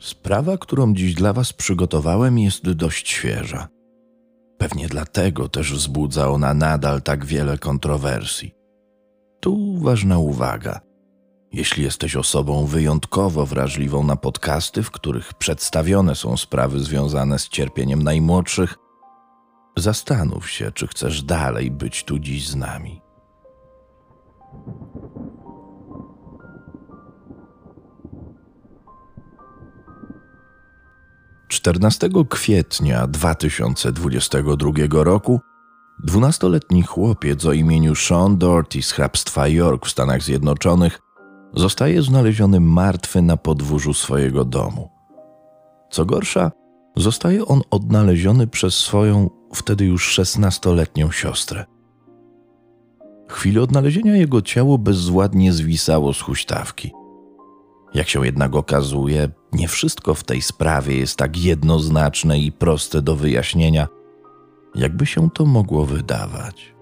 Sprawa, którą dziś dla Was przygotowałem, jest dość świeża. Pewnie dlatego też wzbudza ona nadal tak wiele kontrowersji. Tu ważna uwaga. Jeśli jesteś osobą wyjątkowo wrażliwą na podcasty, w których przedstawione są sprawy związane z cierpieniem najmłodszych, zastanów się, czy chcesz dalej być tu dziś z nami. 14 kwietnia 2022 roku dwunastoletni chłopiec o imieniu Sean Doherty z hrabstwa York w Stanach Zjednoczonych zostaje znaleziony martwy na podwórzu swojego domu. Co gorsza, zostaje on odnaleziony przez swoją wtedy już szesnastoletnią siostrę. W chwili odnalezienia jego ciało bezwładnie zwisało z huśtawki. Jak się jednak okazuje, nie wszystko w tej sprawie jest tak jednoznaczne i proste do wyjaśnienia, jakby się to mogło wydawać.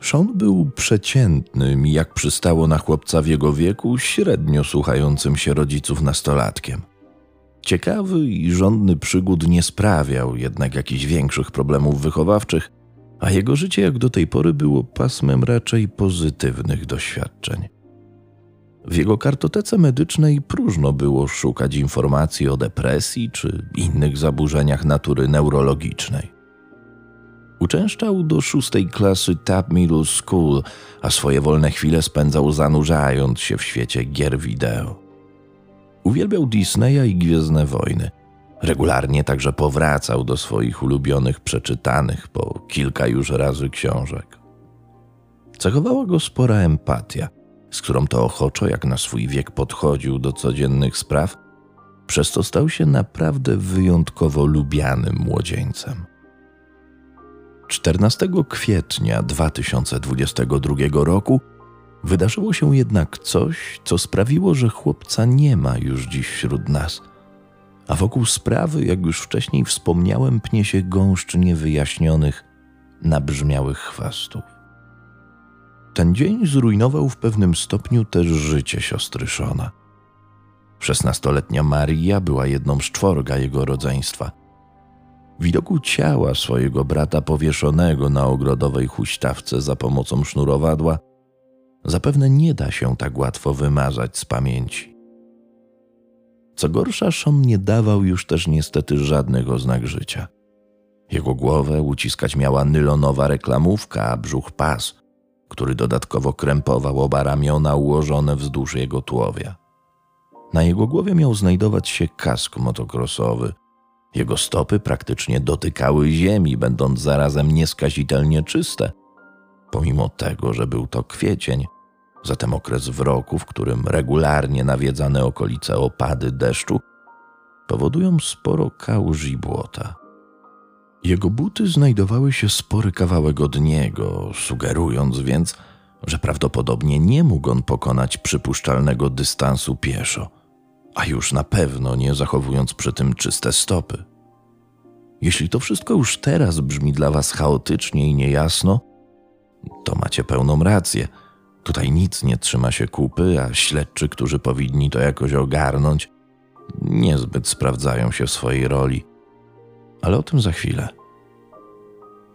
Sean był przeciętnym jak przystało na chłopca w jego wieku, średnio słuchającym się rodziców nastolatkiem. Ciekawy i żądny przygód nie sprawiał jednak jakichś większych problemów wychowawczych, a jego życie jak do tej pory było pasmem raczej pozytywnych doświadczeń. W jego kartotece medycznej próżno było szukać informacji o depresji czy innych zaburzeniach natury neurologicznej. Uczęszczał do szóstej klasy Tab Middle School, a swoje wolne chwile spędzał zanurzając się w świecie gier wideo. Uwielbiał Disneya i Gwiezdne Wojny. Regularnie także powracał do swoich ulubionych przeczytanych po kilka już razy książek. Cechowała go spora empatia – z którą to ochoczo, jak na swój wiek podchodził do codziennych spraw, przez to stał się naprawdę wyjątkowo lubianym młodzieńcem. 14 kwietnia 2022 roku wydarzyło się jednak coś, co sprawiło, że chłopca nie ma już dziś wśród nas, a wokół sprawy, jak już wcześniej wspomniałem, pnie się gąszcz niewyjaśnionych, nabrzmiałych chwastów. Ten dzień zrujnował w pewnym stopniu też życie siostry Szona. Szesnastoletnia Maria była jedną z czworga jego rodzeństwa. Widoku ciała swojego brata powieszonego na ogrodowej huśtawce za pomocą sznurowadła zapewne nie da się tak łatwo wymazać z pamięci. Co gorsza, Szon nie dawał już też niestety żadnych oznak życia. Jego głowę uciskać miała nylonowa reklamówka, a brzuch pas – który dodatkowo krępował oba ramiona ułożone wzdłuż jego tułowia. Na jego głowie miał znajdować się kask motocrossowy. Jego stopy praktycznie dotykały ziemi, będąc zarazem nieskazitelnie czyste, pomimo tego, że był to kwiecień, zatem okres w roku, w którym regularnie nawiedzane okolice opady deszczu powodują sporo kałuż i błota. Jego buty znajdowały się spory kawałek od niego, sugerując więc, że prawdopodobnie nie mógł on pokonać przypuszczalnego dystansu pieszo, a już na pewno nie zachowując przy tym czyste stopy. Jeśli to wszystko już teraz brzmi dla Was chaotycznie i niejasno, to macie pełną rację. Tutaj nic nie trzyma się kupy, a śledczy, którzy powinni to jakoś ogarnąć, niezbyt sprawdzają się w swojej roli ale o tym za chwilę.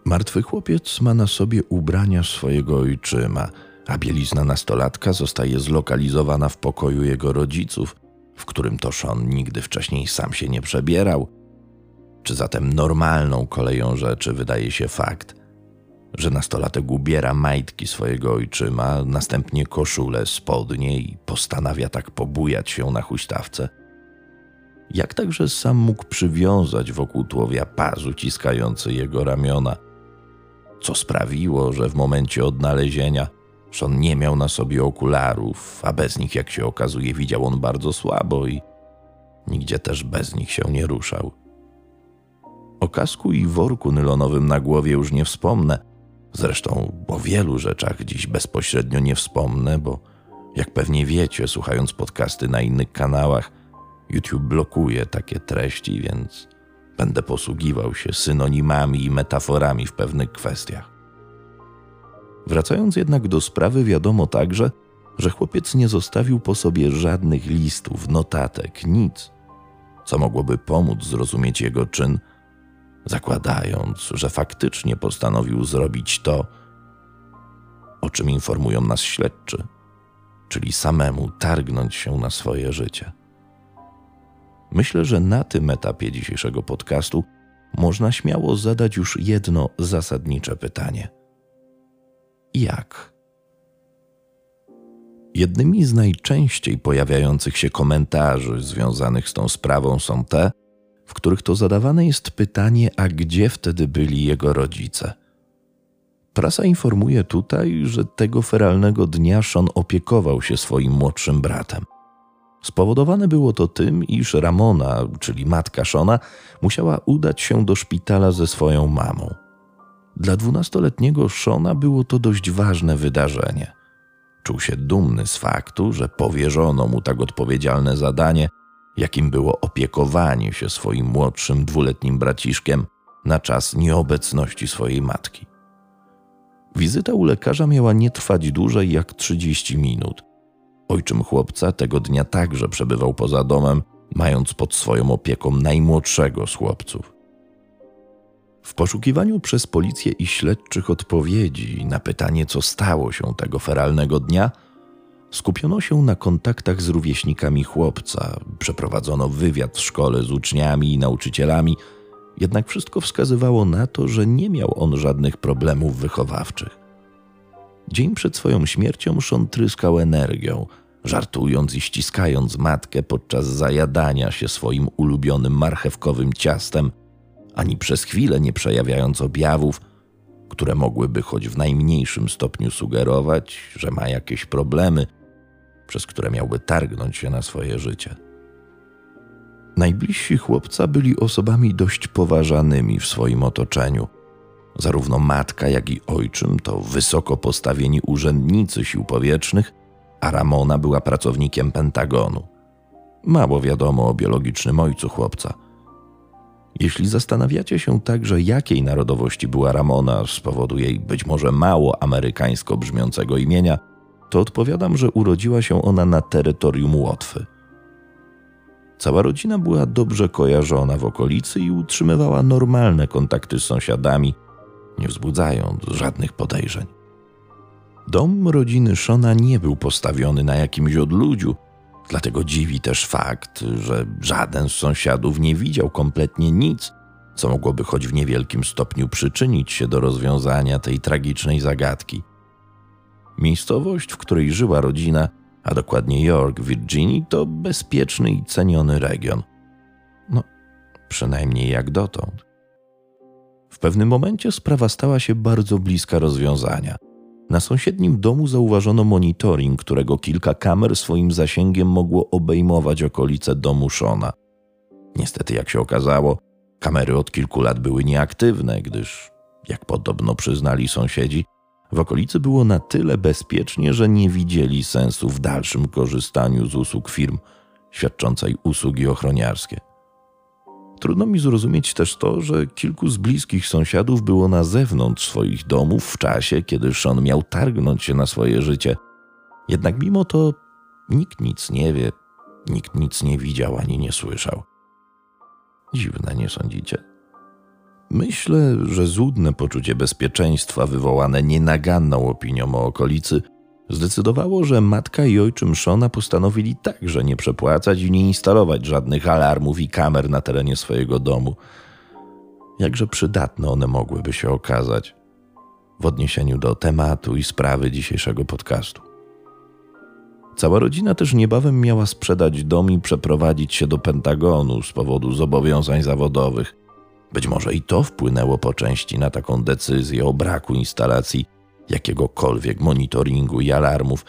Martwy chłopiec ma na sobie ubrania swojego ojczyma, a bielizna nastolatka zostaje zlokalizowana w pokoju jego rodziców, w którym to Sean nigdy wcześniej sam się nie przebierał. Czy zatem normalną koleją rzeczy wydaje się fakt, że nastolatek ubiera majtki swojego ojczyma, następnie koszulę, spodnie i postanawia tak pobujać się na huśtawce – jak także sam mógł przywiązać wokół tułowia pas uciskający jego ramiona, co sprawiło, że w momencie odnalezienia Sean nie miał na sobie okularów, a bez nich, jak się okazuje, widział on bardzo słabo i nigdzie też bez nich się nie ruszał. O kasku i worku nylonowym na głowie już nie wspomnę. Zresztą o wielu rzeczach dziś bezpośrednio nie wspomnę, bo jak pewnie wiecie, słuchając podcasty na innych kanałach, YouTube blokuje takie treści, więc będę posługiwał się synonimami i metaforami w pewnych kwestiach. Wracając jednak do sprawy, wiadomo także, że chłopiec nie zostawił po sobie żadnych listów, notatek, nic, co mogłoby pomóc zrozumieć jego czyn, zakładając, że faktycznie postanowił zrobić to, o czym informują nas śledczy, czyli samemu targnąć się na swoje życie. Myślę, że na tym etapie dzisiejszego podcastu można śmiało zadać już jedno zasadnicze pytanie: jak? Jednymi z najczęściej pojawiających się komentarzy związanych z tą sprawą są te, w których to zadawane jest pytanie, a gdzie wtedy byli jego rodzice. Prasa informuje tutaj, że tego feralnego dnia Sean opiekował się swoim młodszym bratem. Spowodowane było to tym, iż Ramona, czyli matka Shona, musiała udać się do szpitala ze swoją mamą. Dla dwunastoletniego Shona było to dość ważne wydarzenie. Czuł się dumny z faktu, że powierzono mu tak odpowiedzialne zadanie, jakim było opiekowanie się swoim młodszym dwuletnim braciszkiem na czas nieobecności swojej matki. Wizyta u lekarza miała nie trwać dłużej jak 30 minut. Ojczym chłopca tego dnia także przebywał poza domem, mając pod swoją opieką najmłodszego z chłopców. W poszukiwaniu przez policję i śledczych odpowiedzi na pytanie, co stało się tego feralnego dnia, skupiono się na kontaktach z rówieśnikami chłopca, przeprowadzono wywiad w szkole z uczniami i nauczycielami, jednak wszystko wskazywało na to, że nie miał on żadnych problemów wychowawczych. Dzień przed swoją śmiercią Szon tryskał energią, żartując i ściskając matkę podczas zajadania się swoim ulubionym marchewkowym ciastem, ani przez chwilę nie przejawiając objawów, które mogłyby choć w najmniejszym stopniu sugerować, że ma jakieś problemy, przez które miałby targnąć się na swoje życie. Najbliżsi chłopca byli osobami dość poważanymi w swoim otoczeniu. Zarówno matka, jak i ojczym to wysoko postawieni urzędnicy sił powietrznych, a Ramona była pracownikiem Pentagonu. Mało wiadomo o biologicznym ojcu chłopca. Jeśli zastanawiacie się także, jakiej narodowości była Ramona z powodu jej być może mało amerykańsko brzmiącego imienia, to odpowiadam, że urodziła się ona na terytorium Łotwy. Cała rodzina była dobrze kojarzona w okolicy i utrzymywała normalne kontakty z sąsiadami, nie wzbudzając żadnych podejrzeń. Dom rodziny Shona nie był postawiony na jakimś odludziu, dlatego dziwi też fakt, że żaden z sąsiadów nie widział kompletnie nic, co mogłoby choć w niewielkim stopniu przyczynić się do rozwiązania tej tragicznej zagadki. Miejscowość, w której żyła rodzina, a dokładnie York, Virginii, to bezpieczny i ceniony region. No, przynajmniej jak dotąd. W pewnym momencie sprawa stała się bardzo bliska rozwiązania. Na sąsiednim domu zauważono monitoring, którego kilka kamer swoim zasięgiem mogło obejmować okolice domu Shona. Niestety, jak się okazało, kamery od kilku lat były nieaktywne, gdyż, jak podobno przyznali sąsiedzi, w okolicy było na tyle bezpiecznie, że nie widzieli sensu w dalszym korzystaniu z usług firm świadczącej usługi ochroniarskie. Trudno mi zrozumieć też to, że kilku z bliskich sąsiadów było na zewnątrz swoich domów w czasie, kiedy Sean miał targnąć się na swoje życie. Jednak mimo to nikt nic nie wie, nikt nic nie widział ani nie słyszał. Dziwne, nie sądzicie? Myślę, że złudne poczucie bezpieczeństwa wywołane nienaganną opinią o okolicy zdecydowało, że matka i ojczym postanowili także nie przepłacać i nie instalować żadnych alarmów i kamer na terenie swojego domu. Jakże przydatne one mogłyby się okazać w odniesieniu do tematu i sprawy dzisiejszego podcastu. Cała rodzina też niebawem miała sprzedać dom i przeprowadzić się do Pentagonu z powodu zobowiązań zawodowych. Być może i to wpłynęło po części na taką decyzję o braku instalacji jakiegokolwiek monitoringu i alarmów.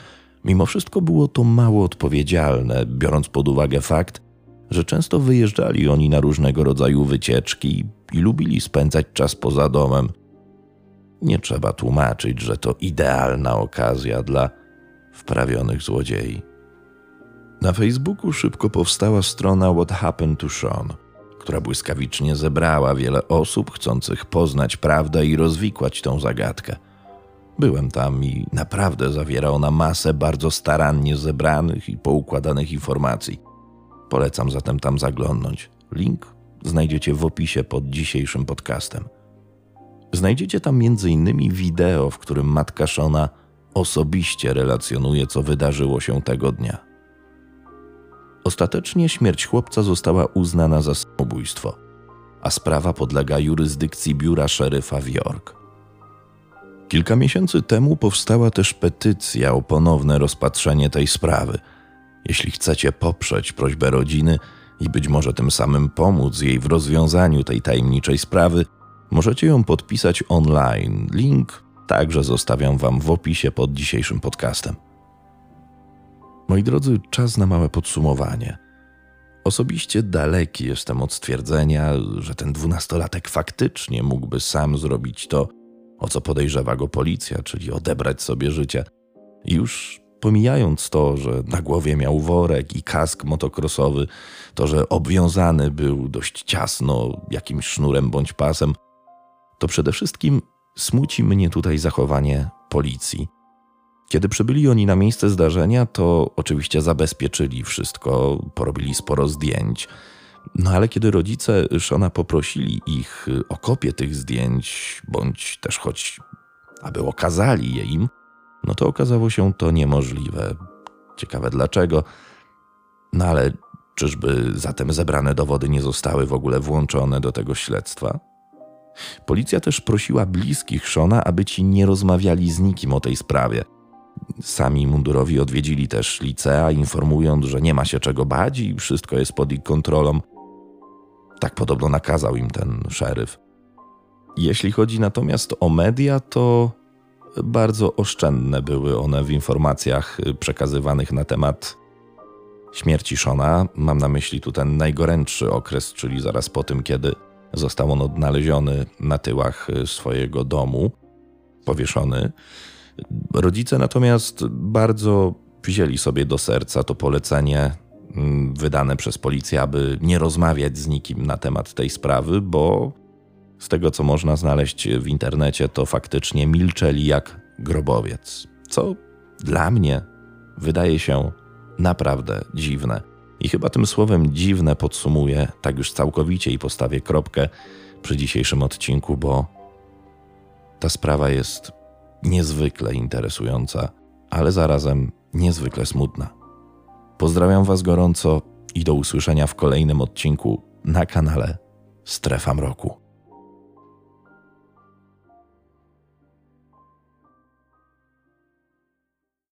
Mimo wszystko było to mało odpowiedzialne, biorąc pod uwagę fakt, że często wyjeżdżali oni na różnego rodzaju wycieczki i lubili spędzać czas poza domem. Nie trzeba tłumaczyć, że to idealna okazja dla wprawionych złodziei. Na Facebooku szybko powstała strona What Happened to Sean – która błyskawicznie zebrała wiele osób chcących poznać prawdę i rozwikłać tą zagadkę. Byłem tam i naprawdę zawiera ona masę bardzo starannie zebranych i poukładanych informacji. Polecam zatem tam zaglądnąć. Link znajdziecie w opisie pod dzisiejszym podcastem. Znajdziecie tam m.in. wideo, w którym matka Shona osobiście relacjonuje, co wydarzyło się tego dnia. Ostatecznie śmierć chłopca została uznana za samobójstwo, a sprawa podlega jurysdykcji biura szeryfa w York. Kilka miesięcy temu powstała też petycja o ponowne rozpatrzenie tej sprawy. Jeśli chcecie poprzeć prośbę rodziny i być może tym samym pomóc jej w rozwiązaniu tej tajemniczej sprawy, możecie ją podpisać online. Link także zostawiam Wam w opisie pod dzisiejszym podcastem. Moi drodzy, czas na małe podsumowanie. Osobiście daleki jestem od stwierdzenia, że ten dwunastolatek faktycznie mógłby sam zrobić to, o co podejrzewa go policja, czyli odebrać sobie życie. Już pomijając to, że na głowie miał worek i kask motocrossowy, to, że obwiązany był dość ciasno jakimś sznurem bądź pasem, to przede wszystkim smuci mnie tutaj zachowanie policji. Kiedy przybyli oni na miejsce zdarzenia, to oczywiście zabezpieczyli wszystko, porobili sporo zdjęć. No ale kiedy rodzice Szona poprosili ich o kopię tych zdjęć, bądź też choć aby okazali je im, no to okazało się to niemożliwe. Ciekawe dlaczego. No ale czyżby zatem zebrane dowody nie zostały w ogóle włączone do tego śledztwa? Policja też prosiła bliskich Szona, aby ci nie rozmawiali z nikim o tej sprawie. Sami mundurowi odwiedzili też licea, informując, że nie ma się czego bać i wszystko jest pod ich kontrolą. Tak podobno nakazał im ten szeryf. Jeśli chodzi natomiast o media, to bardzo oszczędne były one w informacjach przekazywanych na temat śmierci Shona. Mam na myśli tu ten najgorętszy okres, czyli zaraz po tym, kiedy został on odnaleziony na tyłach swojego domu, powieszony. Rodzice natomiast bardzo wzięli sobie do serca to polecenie wydane przez policję, aby nie rozmawiać z nikim na temat tej sprawy, bo z tego co można znaleźć w internecie, to faktycznie milczeli jak grobowiec. Co dla mnie wydaje się naprawdę dziwne. I chyba tym słowem dziwne podsumuję tak już całkowicie i postawię kropkę przy dzisiejszym odcinku, bo ta sprawa jest niezwykle interesująca, ale zarazem niezwykle smutna. Pozdrawiam Was gorąco i do usłyszenia w kolejnym odcinku na kanale Strefa Mroku.